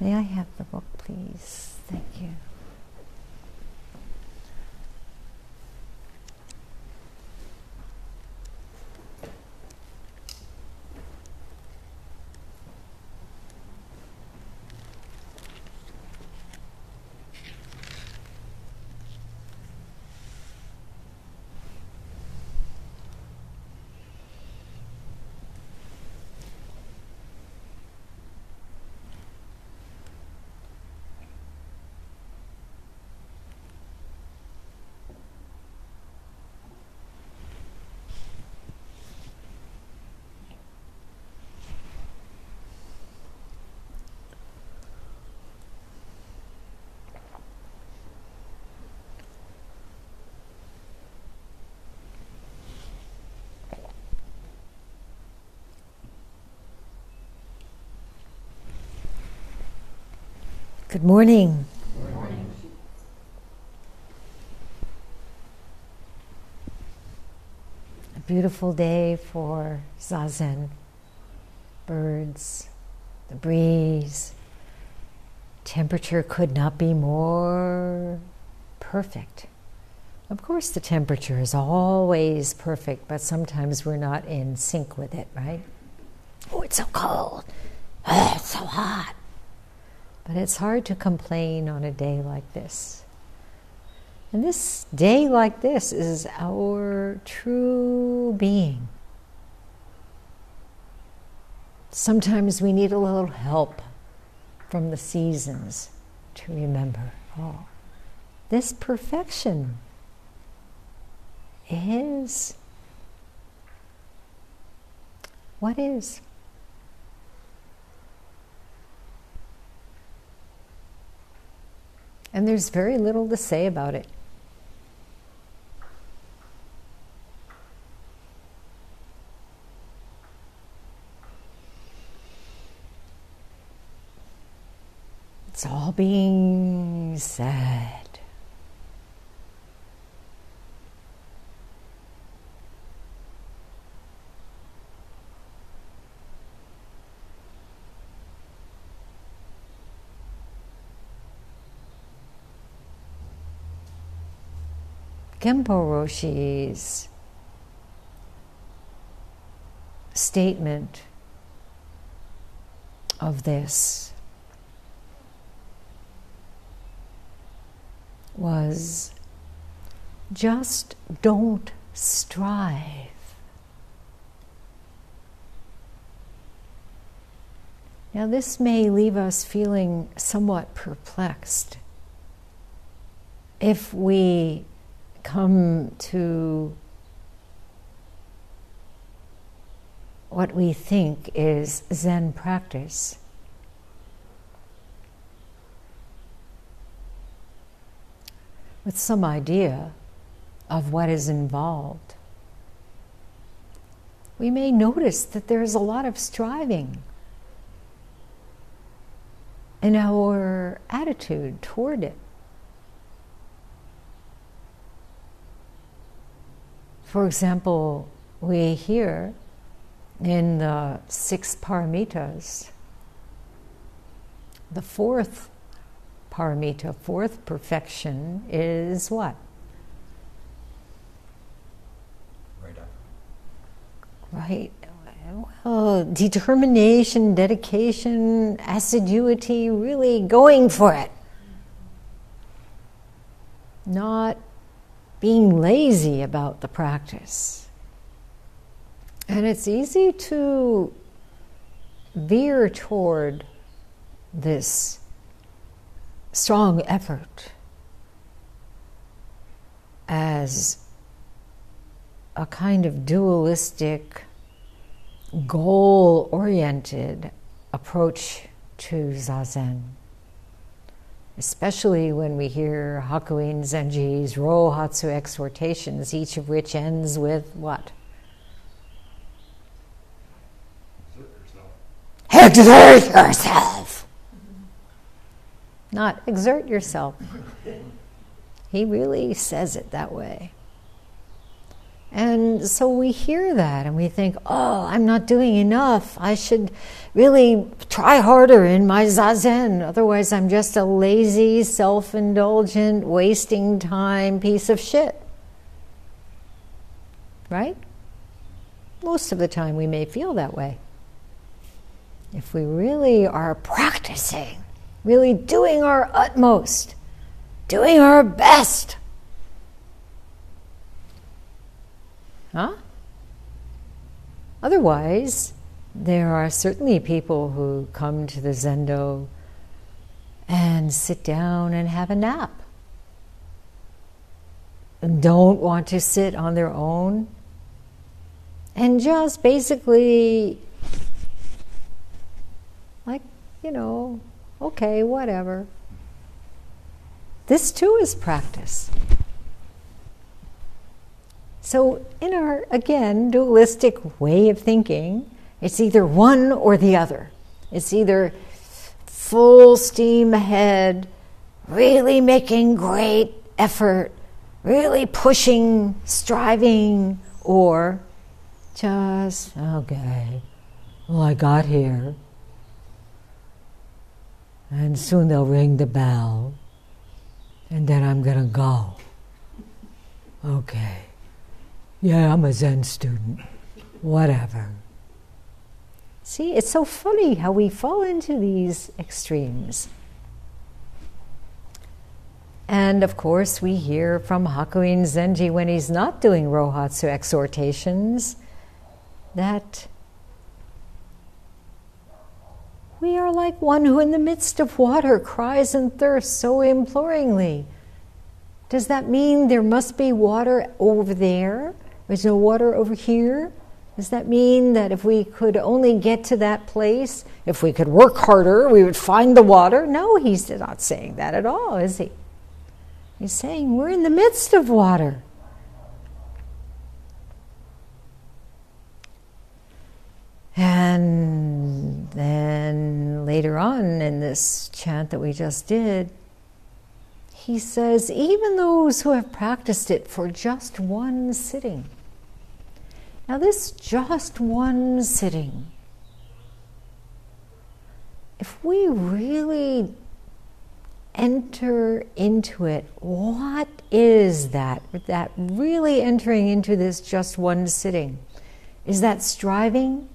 May I have the book, please? Thank you. Good morning. Good morning. A beautiful day for zazen. Birds, the breeze. Temperature could not be more perfect. Of course, the temperature is always perfect, but sometimes we're not in sync with it, right? Oh, it's so cold. Oh, it's so hot. But it's hard to complain on a day like this. And this day like this is our true being. Sometimes we need a little help from the seasons to remember oh, this perfection is what is. And there's very little to say about it. It's all being said. Genpo Roshi's statement of this was just don't strive. Now, this may leave us feeling somewhat perplexed if we come to what we think is Zen practice. With some idea of what is involved, we may notice that there's a lot of striving in our attitude toward it. For example, we hear in the six paramitas, the fourth paramita, fourth perfection is what? Right. Right. Well, determination, dedication, assiduity, really going for it. Not being lazy about the practice. And it's easy to veer toward this strong effort as a kind of dualistic, goal oriented approach to Zazen especially when we hear Hakuin Zenji's Rohatsu exhortations, each of which ends with what? Exert yourself! Not exert yourself. He really says it that way. And so we hear that and we think, oh, I'm not doing enough. I should really try harder in my zazen. Otherwise, I'm just a lazy, self indulgent, wasting time piece of shit. Right? Most of the time, we may feel that way. If we really are practicing, really doing our utmost, doing our best, Huh? Otherwise, there are certainly people who come to the Zendo and sit down and have a nap. And don't want to sit on their own. And just basically, like, you know, okay, whatever. This too is practice. So, in our, again, dualistic way of thinking, it's either one or the other. It's either full steam ahead, really making great effort, really pushing, striving, or just, okay, well, I got here, and soon they'll ring the bell, and then I'm going to go. Okay. Yeah, I'm a Zen student. Whatever. See, it's so funny how we fall into these extremes. And of course, we hear from Hakuin Zenji when he's not doing Rohatsu exhortations that we are like one who, in the midst of water, cries and thirsts so imploringly. Does that mean there must be water over there? There's no water over here. Does that mean that if we could only get to that place, if we could work harder, we would find the water? No, he's not saying that at all, is he? He's saying we're in the midst of water. And then later on in this chant that we just did, he says, even those who have practiced it for just one sitting, now, this just one sitting, if we really enter into it, what is that? That really entering into this just one sitting? Is that striving?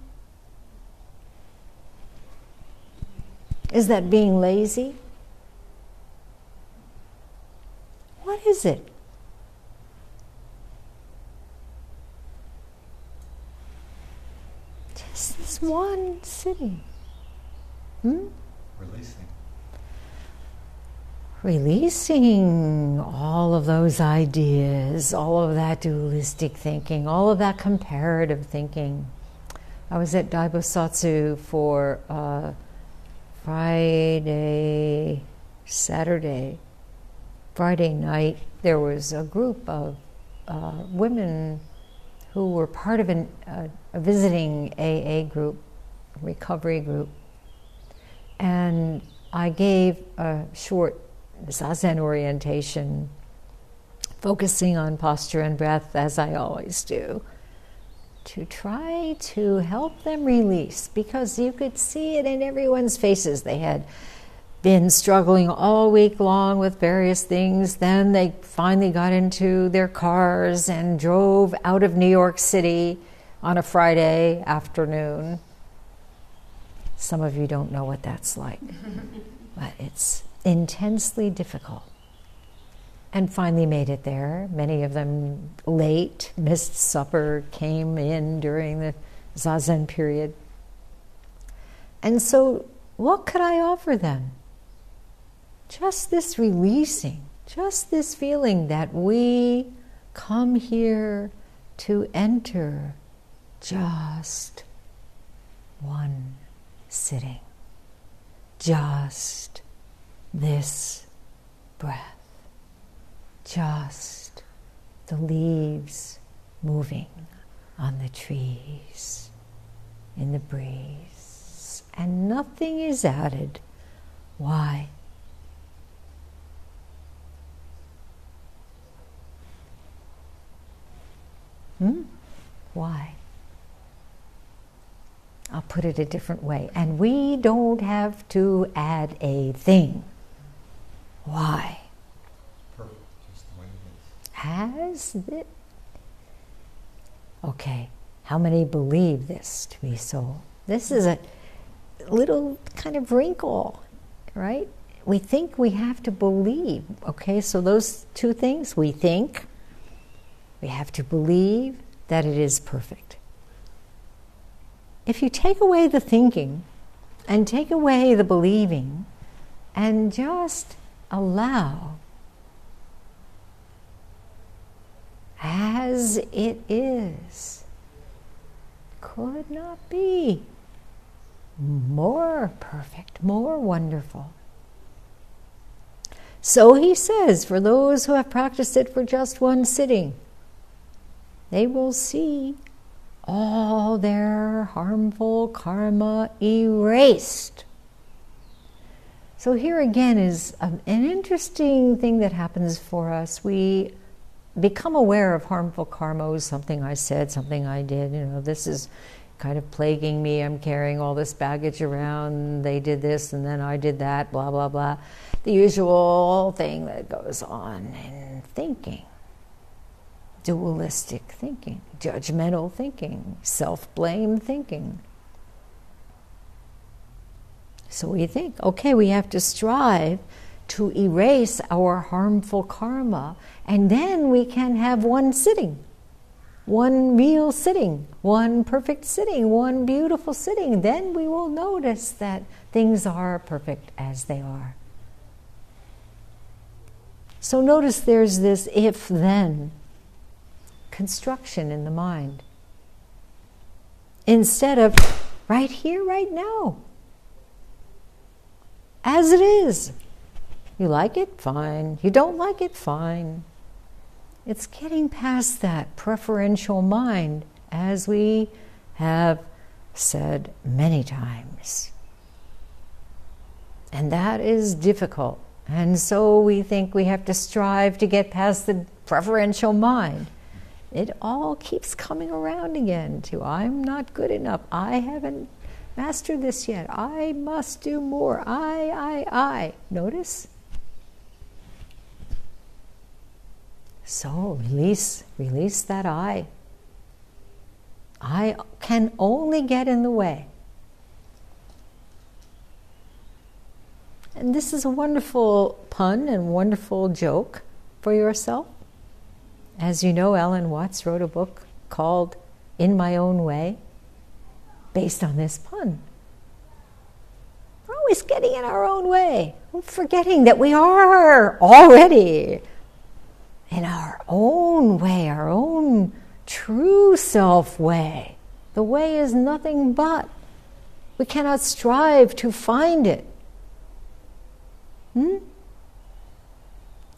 Is that being lazy? What is it? Just one sitting. Hmm? Releasing. Releasing all of those ideas, all of that dualistic thinking, all of that comparative thinking. I was at Daibosatsu for uh, Friday, Saturday, Friday night. There was a group of uh, women who were part of an, uh, a visiting AA group, recovery group. And I gave a short Zazen orientation, focusing on posture and breath, as I always do, to try to help them release because you could see it in everyone's faces. They had been struggling all week long with various things. Then they finally got into their cars and drove out of New York City on a Friday afternoon. Some of you don't know what that's like, but it's intensely difficult. And finally made it there. Many of them late, missed supper, came in during the Zazen period. And so, what could I offer them? just this releasing, just this feeling that we come here to enter just one sitting, just this breath, just the leaves moving on the trees in the breeze, and nothing is added. Why? Hmm? Why? I'll put it a different way. And we don't have to add a thing. Why? Perfect, just the way it is. Has it? Okay, how many believe this to be so? This is a little kind of wrinkle, right? We think we have to believe. Okay, so those two things we think, we have to believe that it is perfect. If you take away the thinking and take away the believing and just allow as it is, could not be more perfect, more wonderful. So he says, for those who have practiced it for just one sitting, they will see all their harmful karma erased. So, here again is an interesting thing that happens for us. We become aware of harmful karma, oh, something I said, something I did. You know, this is kind of plaguing me. I'm carrying all this baggage around. They did this and then I did that, blah, blah, blah. The usual thing that goes on in thinking dualistic thinking, judgmental thinking, self blame thinking. So we think, okay, we have to strive to erase our harmful karma, and then we can have one sitting, one real sitting, one perfect sitting, one beautiful sitting. Then we will notice that things are perfect as they are. So notice there's this if then construction in the mind. Instead of right here, right now. As it is. You like it? Fine. You don't like it? Fine. It's getting past that preferential mind, as we have said many times. And that is difficult. And so we think we have to strive to get past the preferential mind it all keeps coming around again to I'm not good enough. I haven't mastered this yet. I must do more. I, I, I. Notice? So release, release that I. I can only get in the way. And this is a wonderful pun and wonderful joke for yourself. As you know, Alan Watts wrote a book called In My Own Way, based on this pun. We're always getting in our own way, We're forgetting that we are already in our own way, our own true self way. The way is nothing but. We cannot strive to find it. Hmm?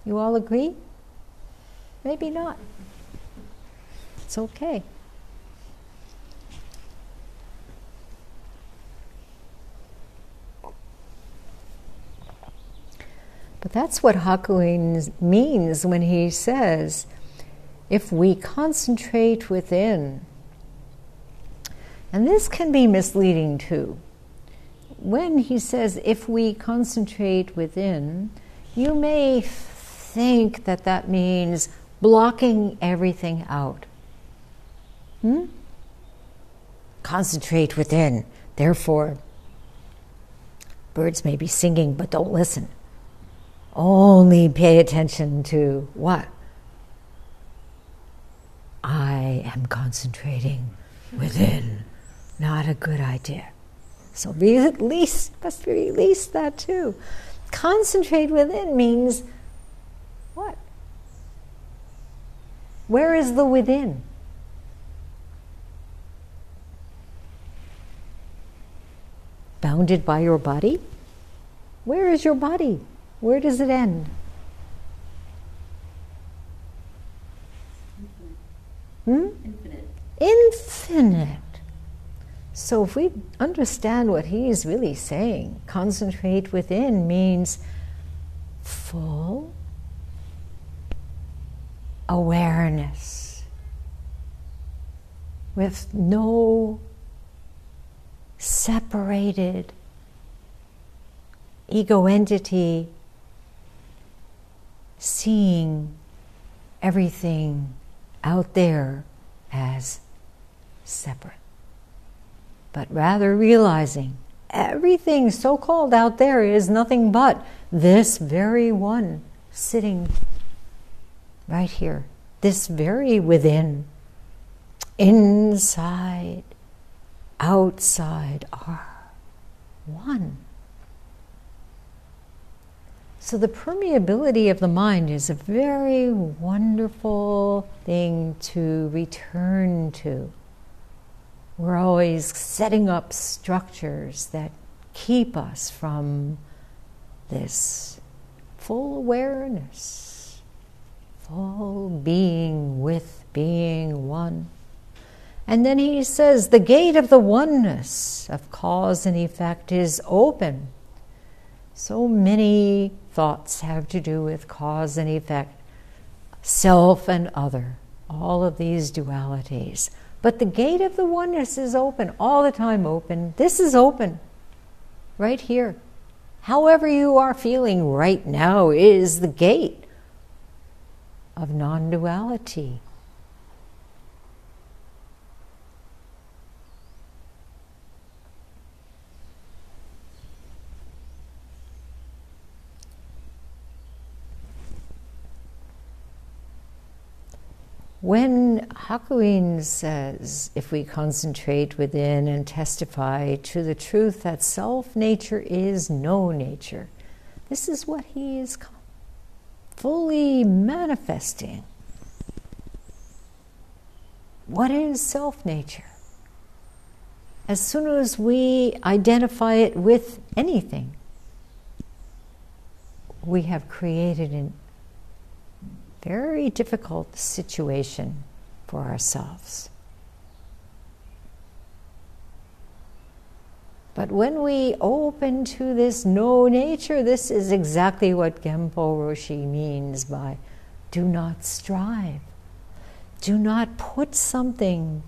You all agree? Maybe not. It's okay. But that's what Hakuin means when he says, if we concentrate within, and this can be misleading too. When he says, if we concentrate within, you may think that that means blocking everything out. Hmm? Concentrate within. Therefore, birds may be singing, but don't listen. Only pay attention to what? I am concentrating within. Not a good idea. So release, must release that too. Concentrate within means what? Where is the within? Bounded by your body? Where is your body? Where does it end? Hmm? Infinite. Infinite. So if we understand what he's really saying, concentrate within means full awareness. with no separated ego entity seeing everything out there as separate, but rather realizing everything so called out there is nothing but this very one sitting right here, this very within, inside, outside are one. So, the permeability of the mind is a very wonderful thing to return to. We're always setting up structures that keep us from this full awareness, full being with being one. And then he says the gate of the oneness of cause and effect is open. So many thoughts have to do with cause and effect, self and other, all of these dualities. But the gate of the oneness is open, all the time open. This is open, right here. However, you are feeling right now is the gate of non duality. When Hakuin says, if we concentrate within and testify to the truth that self nature is no nature, this is what he is fully manifesting. What is self nature? As soon as we identify it with anything, we have created a very difficult situation for ourselves. But when we open to this no nature, this is exactly what Genpo Roshi means by do not strive. Do not put something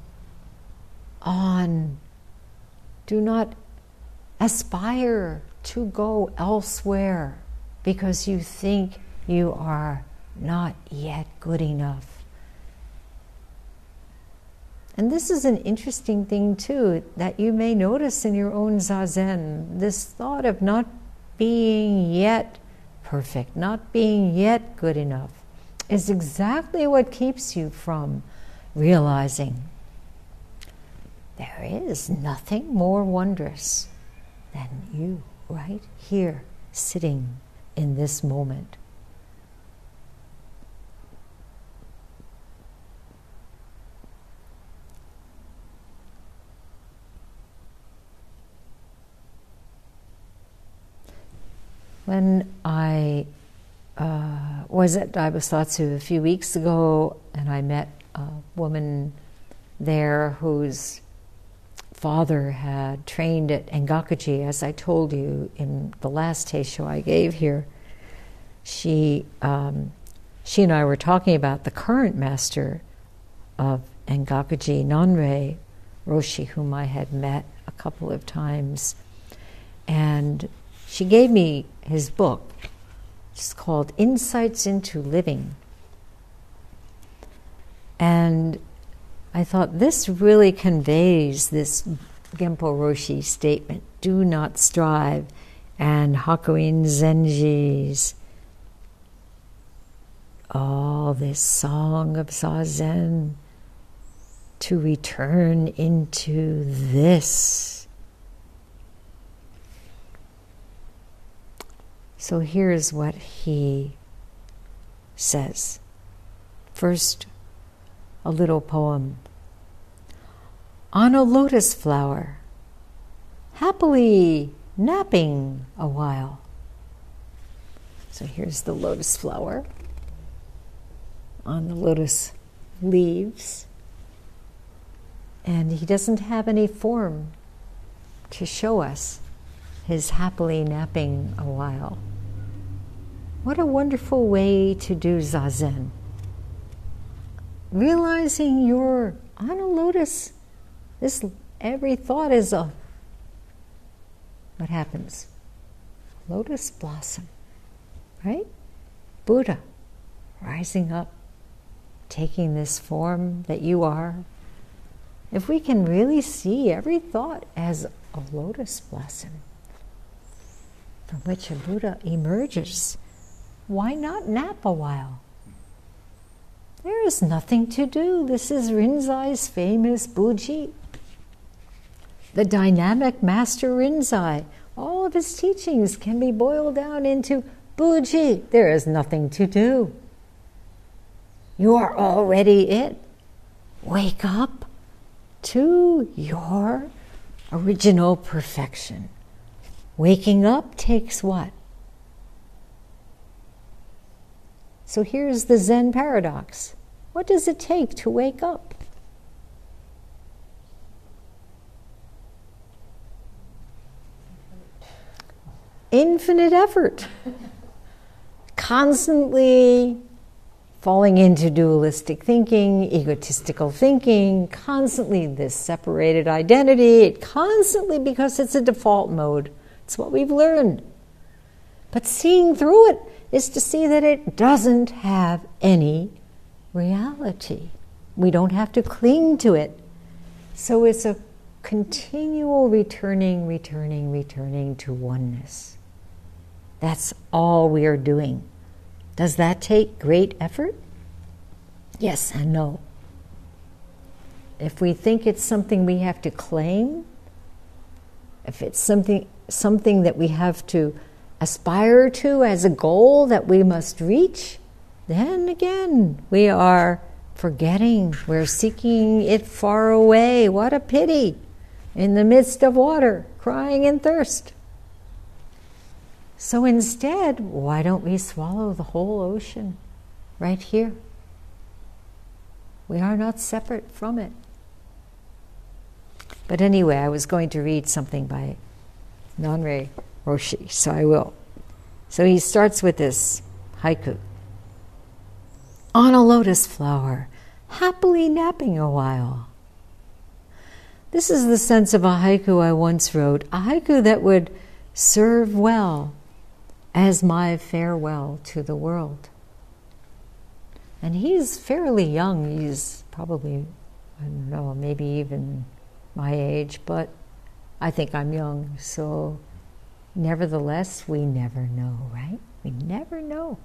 on. Do not aspire to go elsewhere because you think you are not yet good enough. And this is an interesting thing, too, that you may notice in your own zazen this thought of not being yet perfect, not being yet good enough, is exactly what keeps you from realizing there is nothing more wondrous than you right here sitting in this moment. When I uh, was at Daibosatsu a few weeks ago, and I met a woman there whose father had trained at Engakuji, as I told you in the last teisho I gave here. She, um, she and I were talking about the current master of Engakuji, Nanrei Roshi, whom I had met a couple of times. And she gave me his book. It's called Insights into Living. And I thought this really conveys this Genpo Roshi statement do not strive, and Hakuin Zenji's all this song of Zazen to return into this So here's what he says. First, a little poem. On a lotus flower, happily napping a while. So here's the lotus flower on the lotus leaves. And he doesn't have any form to show us his happily napping a while. What a wonderful way to do zazen. Realizing you're on a lotus This every thought is a what happens? Lotus blossom, right? Buddha rising up, taking this form that you are. If we can really see every thought as a lotus blossom from which a Buddha emerges, why not nap a while? There is nothing to do. This is Rinzai's famous Buji. The dynamic master Rinzai. All of his teachings can be boiled down into Buji. There is nothing to do. You are already it. Wake up to your original perfection. Waking up takes what? So here's the Zen paradox what does it take to wake up? Infinite effort. Constantly falling into dualistic thinking, egotistical thinking, constantly this separated identity, it constantly because it's a default mode. It's what we've learned. But seeing through it is to see that it doesn't have any reality. We don't have to cling to it. So it's a continual returning, returning, returning to oneness. That's all we are doing. Does that take great effort? Yes and no. If we think it's something we have to claim, if it's something something that we have to aspire to as a goal that we must reach, then again we are forgetting, we're seeking it far away. What a pity! In the midst of water, crying in thirst. So instead, why don't we swallow the whole ocean right here? We are not separate from it. But anyway, I was going to read something by Nanrei Roshi, so I will. So he starts with this haiku On a lotus flower, happily napping a while. This is the sense of a haiku I once wrote, a haiku that would serve well as my farewell to the world. And he's fairly young. He's probably, I don't know, maybe even my age, but I think I'm young. So, nevertheless, we never know, right? We never know.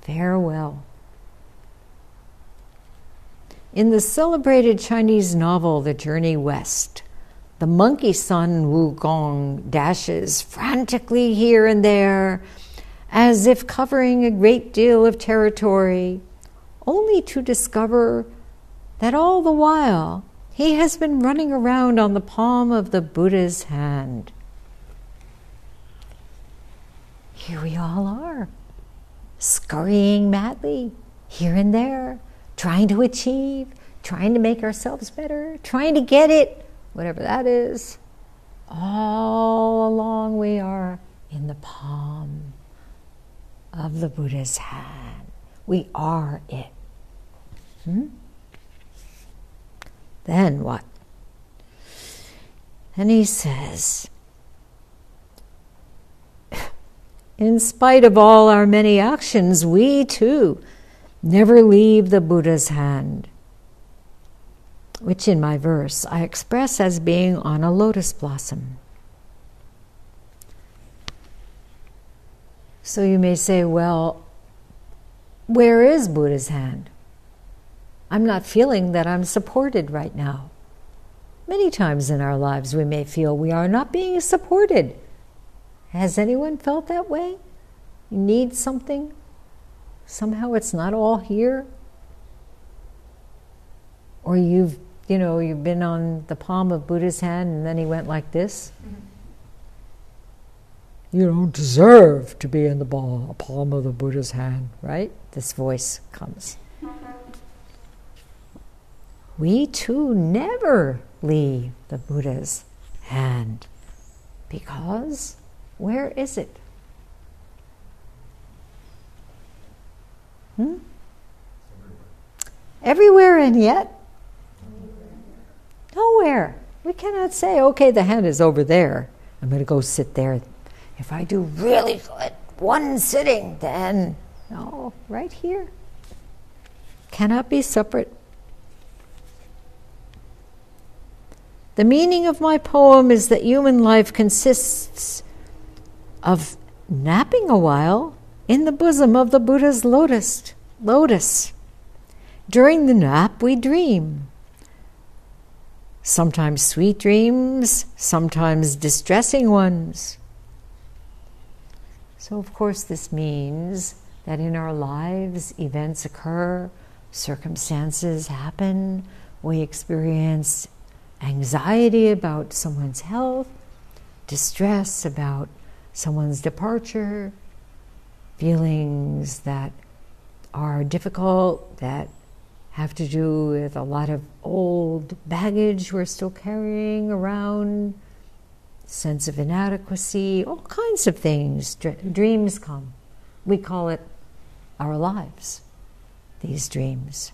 Farewell. In the celebrated Chinese novel, The Journey West, the monkey Sun Wu Gong dashes frantically here and there, as if covering a great deal of territory, only to discover that all the while he has been running around on the palm of the Buddha's hand. Here we all are, scurrying madly here and there, trying to achieve, trying to make ourselves better, trying to get it whatever that is, all along we are in the palm of the Buddha's hand. We are it. Hmm? Then what? And he says, in spite of all our many actions, we too never leave the Buddha's hand which in my verse I express as being on a lotus blossom. So you may say, well, where is Buddha's hand? I'm not feeling that I'm supported right now. Many times in our lives, we may feel we are not being supported. Has anyone felt that way? You need something? Somehow it's not all here? Or you've you know, you've been on the palm of Buddha's hand and then he went like this. Mm-hmm. You don't deserve to be in the palm of the Buddha's hand, right? This voice comes. We too never leave the Buddha's hand because where is it? Hmm? Everywhere and yet Nowhere. We cannot say, okay, the hand is over there. I'm going to go sit there. If I do really good, one sitting, then no, right here. Cannot be separate. The meaning of my poem is that human life consists of napping a while in the bosom of the Buddha's lotus. Lotus. During the nap, we dream. Sometimes sweet dreams, sometimes distressing ones. So, of course, this means that in our lives, events occur, circumstances happen, we experience anxiety about someone's health, distress about someone's departure, feelings that are difficult, that have to do with a lot of old baggage we're still carrying around, sense of inadequacy, all kinds of things. Dreams come. We call it our lives, these dreams.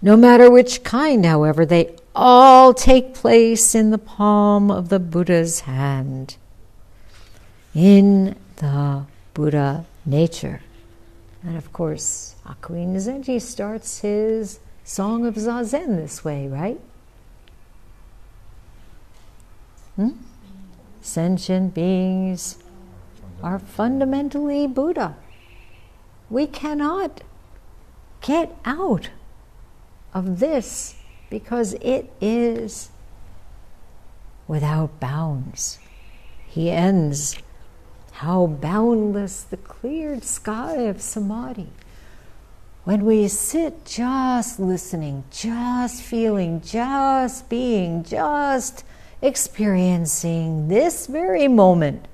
No matter which kind, however, they all take place in the palm of the Buddha's hand, in the Buddha nature. And of course, Hakuin Zenji starts his song of Zazen this way, right? Hmm? Sentient beings are fundamentally Buddha. We cannot get out of this because it is without bounds. He ends how boundless the cleared sky of samadhi. When we sit just listening, just feeling, just being, just experiencing this very moment,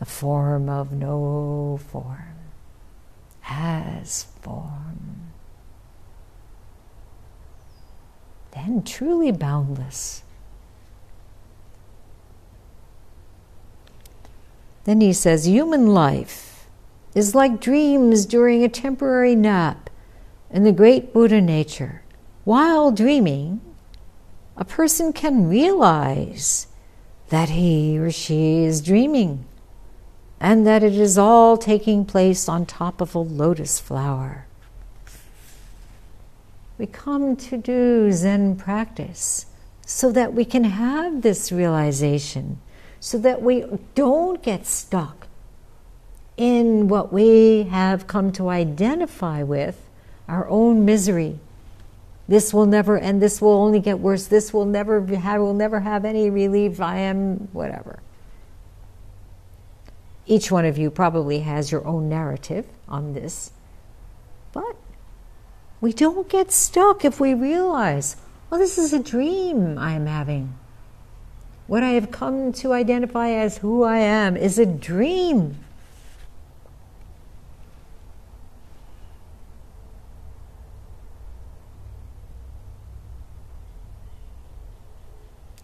the form of no form as form, then truly boundless. Then he says, human life is like dreams during a temporary nap in the great Buddha nature. While dreaming, a person can realize that he or she is dreaming and that it is all taking place on top of a lotus flower. We come to do Zen practice so that we can have this realization so that we don't get stuck in what we have come to identify with our own misery. This will never end. This will only get worse. This will never have, will never have any relief. I am whatever. Each one of you probably has your own narrative on this. But we don't get stuck if we realize, well, this is a dream I am having. What I have come to identify as who I am is a dream.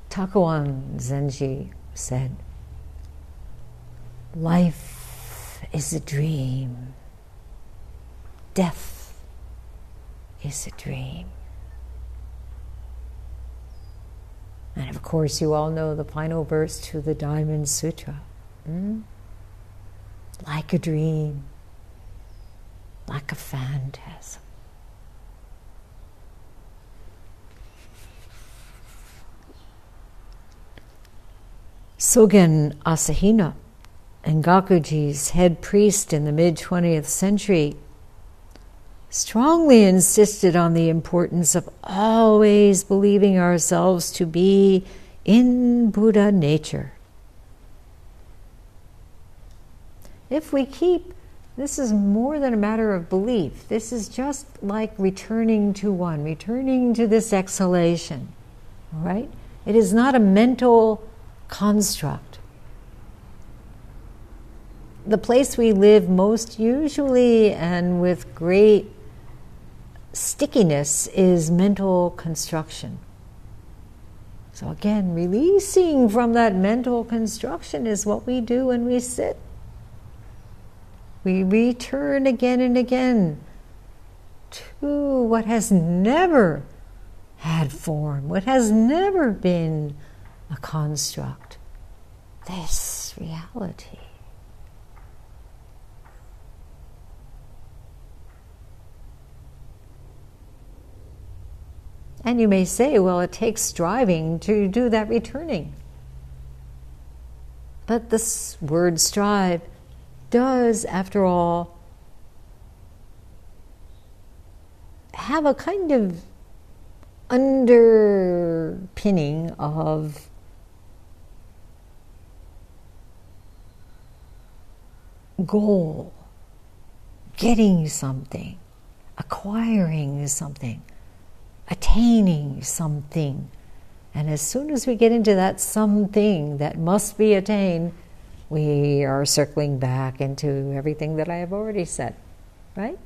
Takuan Zenji said, Life is a dream, death is a dream. And of course, you all know the final verse to the Diamond Sutra. Hmm? Like a dream, like a phantasm. Sogen Asahina, Engakuji's head priest in the mid 20th century, strongly insisted on the importance of always believing ourselves to be in Buddha nature. If we keep, this is more than a matter of belief. This is just like returning to one, returning to this exhalation. Right? It is not a mental construct. The place we live most usually and with great stickiness is mental construction. So, again, releasing from that mental construction is what we do when we sit. We return again and again to what has never had form, what has never been a construct. This reality. And you may say, well, it takes striving to do that returning. But this word strive does, after all, have a kind of underpinning of goal, getting something, acquiring something, attaining something. And as soon as we get into that something that must be attained, we are circling back into everything that I have already said, right?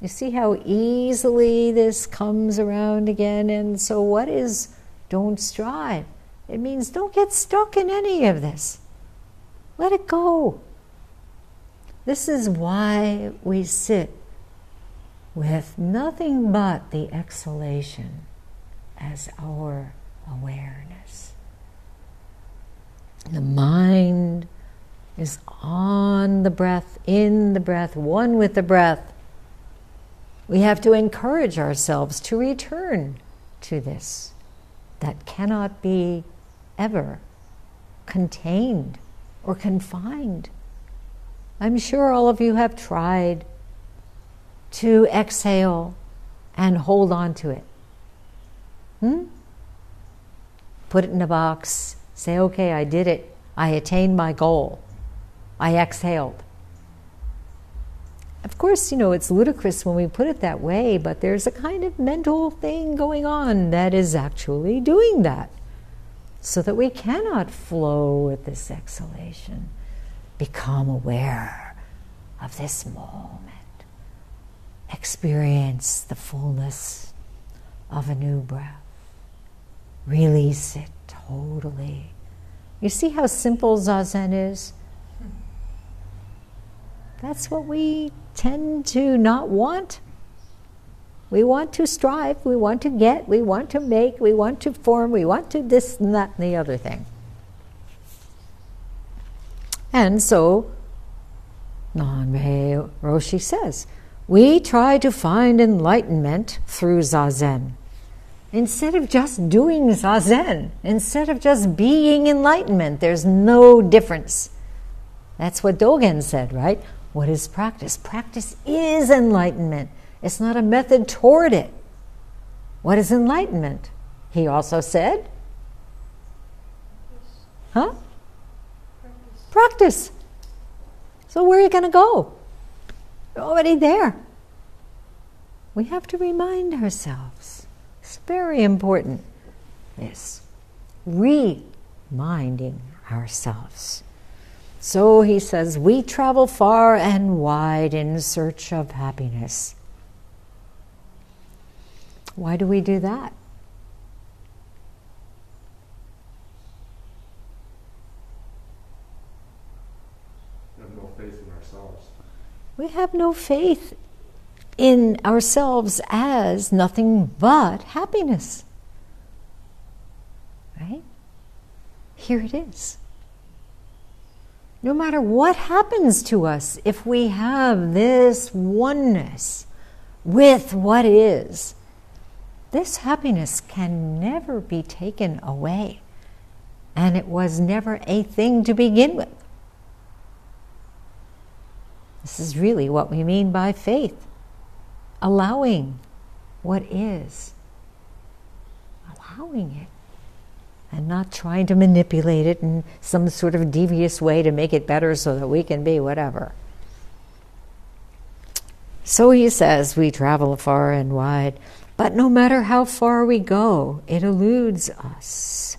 You see how easily this comes around again? And so, what is don't strive? It means don't get stuck in any of this. Let it go. This is why we sit with nothing but the exhalation as our awareness. The mind is on the breath, in the breath, one with the breath. We have to encourage ourselves to return to this that cannot be ever contained or confined. I'm sure all of you have tried to exhale and hold on to it. Hmm? Put it in a box, say, okay, I did it. I attained my goal. I exhaled. Of course, you know, it's ludicrous when we put it that way, but there's a kind of mental thing going on that is actually doing that so that we cannot flow with this exhalation. Become aware of this moment. Experience the fullness of a new breath. Release it totally. You see how simple Zazen is? That's what we tend to not want. We want to strive, we want to get, we want to make, we want to form, we want to this and that and the other thing. And so, Nanrei Roshi says, we try to find enlightenment through Zazen. Instead of just doing Zazen, instead of just being enlightenment, there's no difference. That's what Dogen said, right? What is practice? Practice is enlightenment. It's not a method toward it. What is enlightenment? He also said, huh? Practice. So, where are you going to go? You're already there. We have to remind ourselves. It's very important. This reminding ourselves. So he says, we travel far and wide in search of happiness. Why do we do that? We have no faith in ourselves as nothing but happiness. Right? Here it is. No matter what happens to us, if we have this oneness with what is, this happiness can never be taken away. And it was never a thing to begin with. This is really what we mean by faith allowing what is, allowing it, and not trying to manipulate it in some sort of devious way to make it better so that we can be whatever. So he says, we travel far and wide, but no matter how far we go, it eludes us.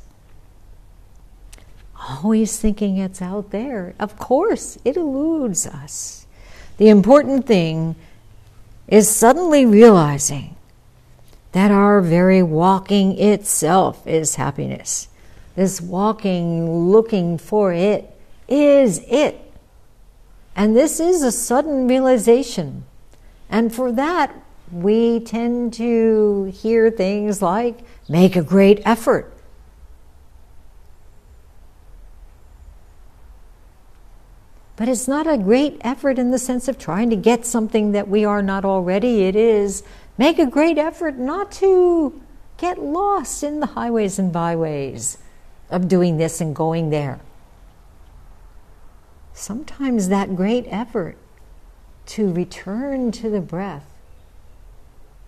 Always thinking it's out there. Of course, it eludes us. The important thing is suddenly realizing that our very walking itself is happiness. This walking, looking for it, is it. And this is a sudden realization. And for that, we tend to hear things like make a great effort. But it's not a great effort in the sense of trying to get something that we are not already. It is make a great effort not to get lost in the highways and byways of doing this and going there. Sometimes that great effort to return to the breath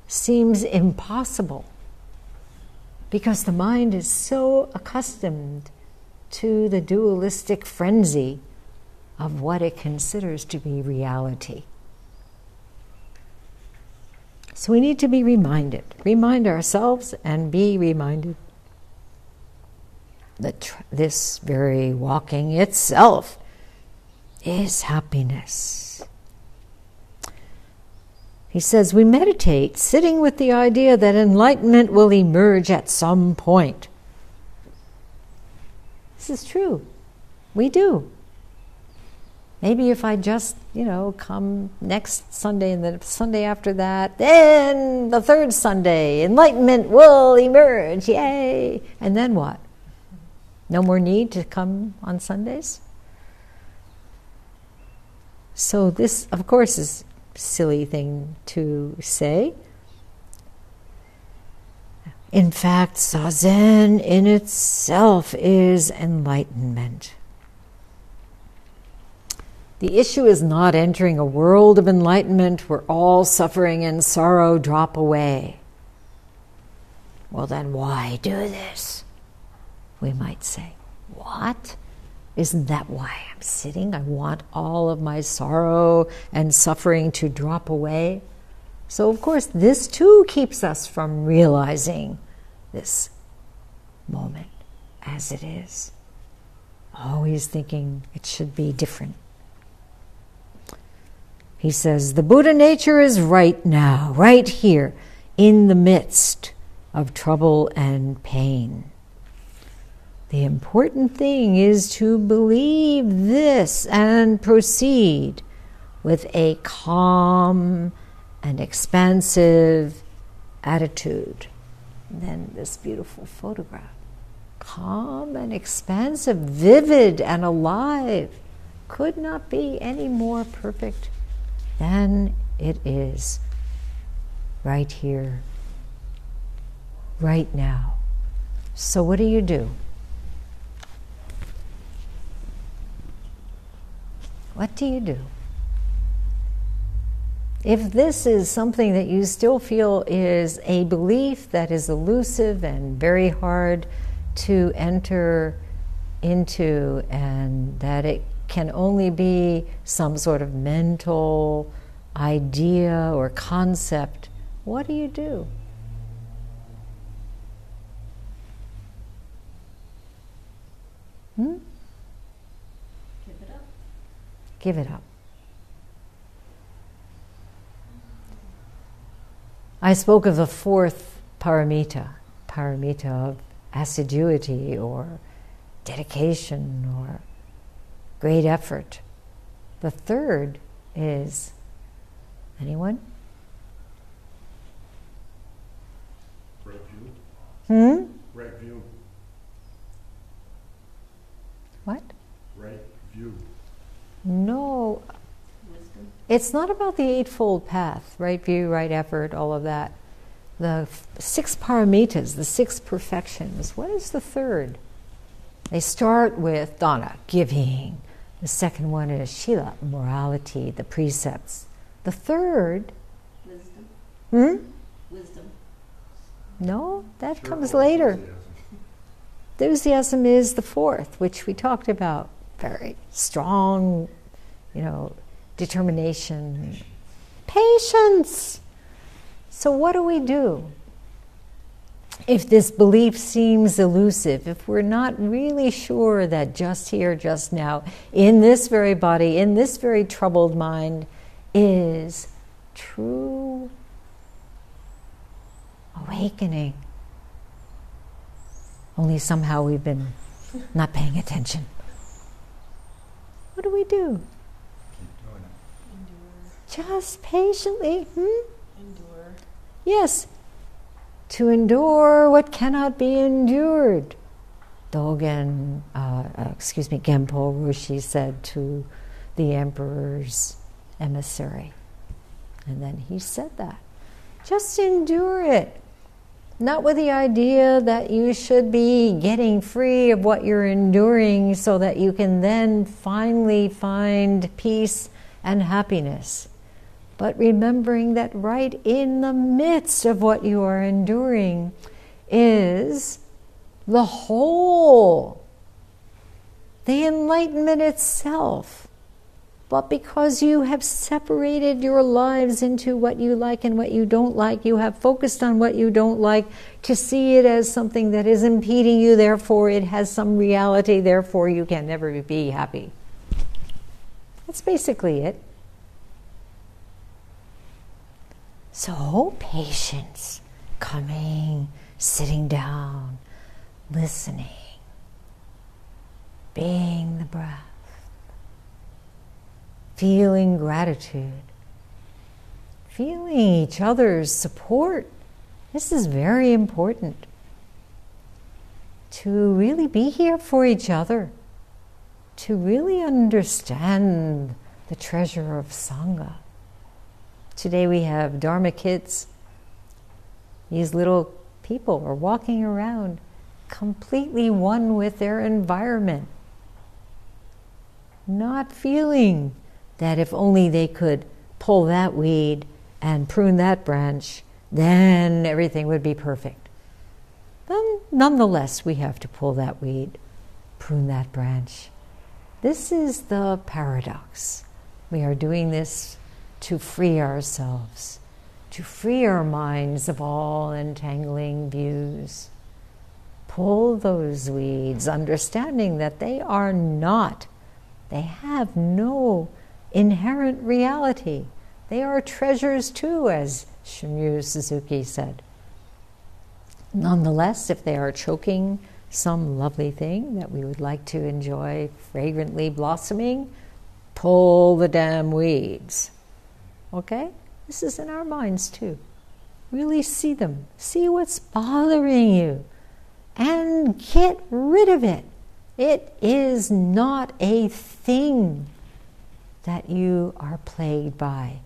seems impossible because the mind is so accustomed to the dualistic frenzy of what it considers to be reality. So we need to be reminded, remind ourselves and be reminded that tr- this very walking itself is happiness. He says, We meditate sitting with the idea that enlightenment will emerge at some point. This is true. We do. Maybe if I just, you know, come next Sunday and the Sunday after that, then the third Sunday, enlightenment will emerge, yay! And then what? No more need to come on Sundays? So, this, of course, is a silly thing to say. In fact, Zazen in itself is enlightenment. The issue is not entering a world of enlightenment where all suffering and sorrow drop away. Well, then why do this? We might say. What? Isn't that why I'm sitting? I want all of my sorrow and suffering to drop away. So, of course, this too keeps us from realizing this moment as it is. Always thinking it should be different. He says, The Buddha nature is right now, right here, in the midst of trouble and pain. The important thing is to believe this and proceed with a calm and expansive attitude. And then this beautiful photograph. Calm and expansive, vivid and alive. Could not be any more perfect than it is right here, right now. So, what do you do? What do you do? If this is something that you still feel is a belief that is elusive and very hard to enter into, and that it can only be some sort of mental idea or concept, what do you do? Hmm? Give it up. Give it up. I spoke of the fourth paramita, paramita of assiduity or dedication or great effort. The third is anyone? Right view. Hmm? Right view. What? Right view. No, Wisdom. it's not about the Eightfold Path, right view, right effort, all of that. The six paramitas, the six perfections. What is the third? They start with dana, giving. The second one is shila, morality, the precepts. The third, Wisdom. hmm? Wisdom. No, that comes later. enthusiasm. Enthusiasm is the fourth, which we talked about. Very strong, you know, determination, patience. So, what do we do? If this belief seems elusive, if we're not really sure that just here, just now, in this very body, in this very troubled mind, is true awakening, only somehow we've been not paying attention. What do we do? Keep doing it. Endure. Just patiently, hmm? Endure. Yes, to endure what cannot be endured. Dogen, uh, uh, excuse me, Genpo Roshi said to the emperor's emissary. And then he said that. Just endure it. Not with the idea that you should be getting free of what you're enduring so that you can then finally find peace and happiness. But remembering that right in the midst of what you are enduring is the whole, the enlightenment itself. But because you have separated your lives into what you like and what you don't like, you have focused on what you don't like to see it as something that is impeding you, therefore it has some reality, therefore you can never be happy. That's basically it. So, patience, coming, sitting down, listening, being the breath feeling gratitude, feeling each other's support. This is very important to really be here for each other, to really understand the treasure of Sangha. Today we have Dharma kids. These little people are walking around completely one with their environment, not feeling that if only they could pull that weed and prune that branch, then everything would be perfect. Then, nonetheless, we have to pull that weed, prune that branch. This is the paradox. We are doing this to free ourselves, to free our minds of all entangling views. Pull those weeds, understanding that they are not, they have no inherent reality. They are treasures too, as Shunryu Suzuki said. Nonetheless, if they are choking some lovely thing that we would like to enjoy fragrantly blossoming, pull the damn weeds. Okay? This is in our minds too. Really see them, see what's bothering you, and get rid of it. It is not a thing that you are plagued by.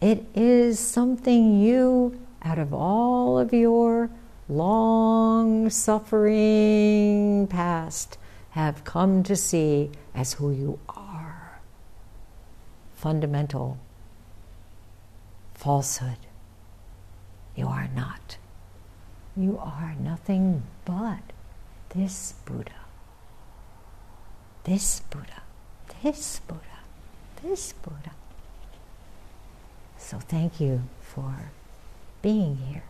It is something you, out of all of your long suffering past, have come to see as who you are. Fundamental falsehood. You are not. You are nothing but this Buddha. This Buddha. This Buddha this Buddha. So thank you for being here.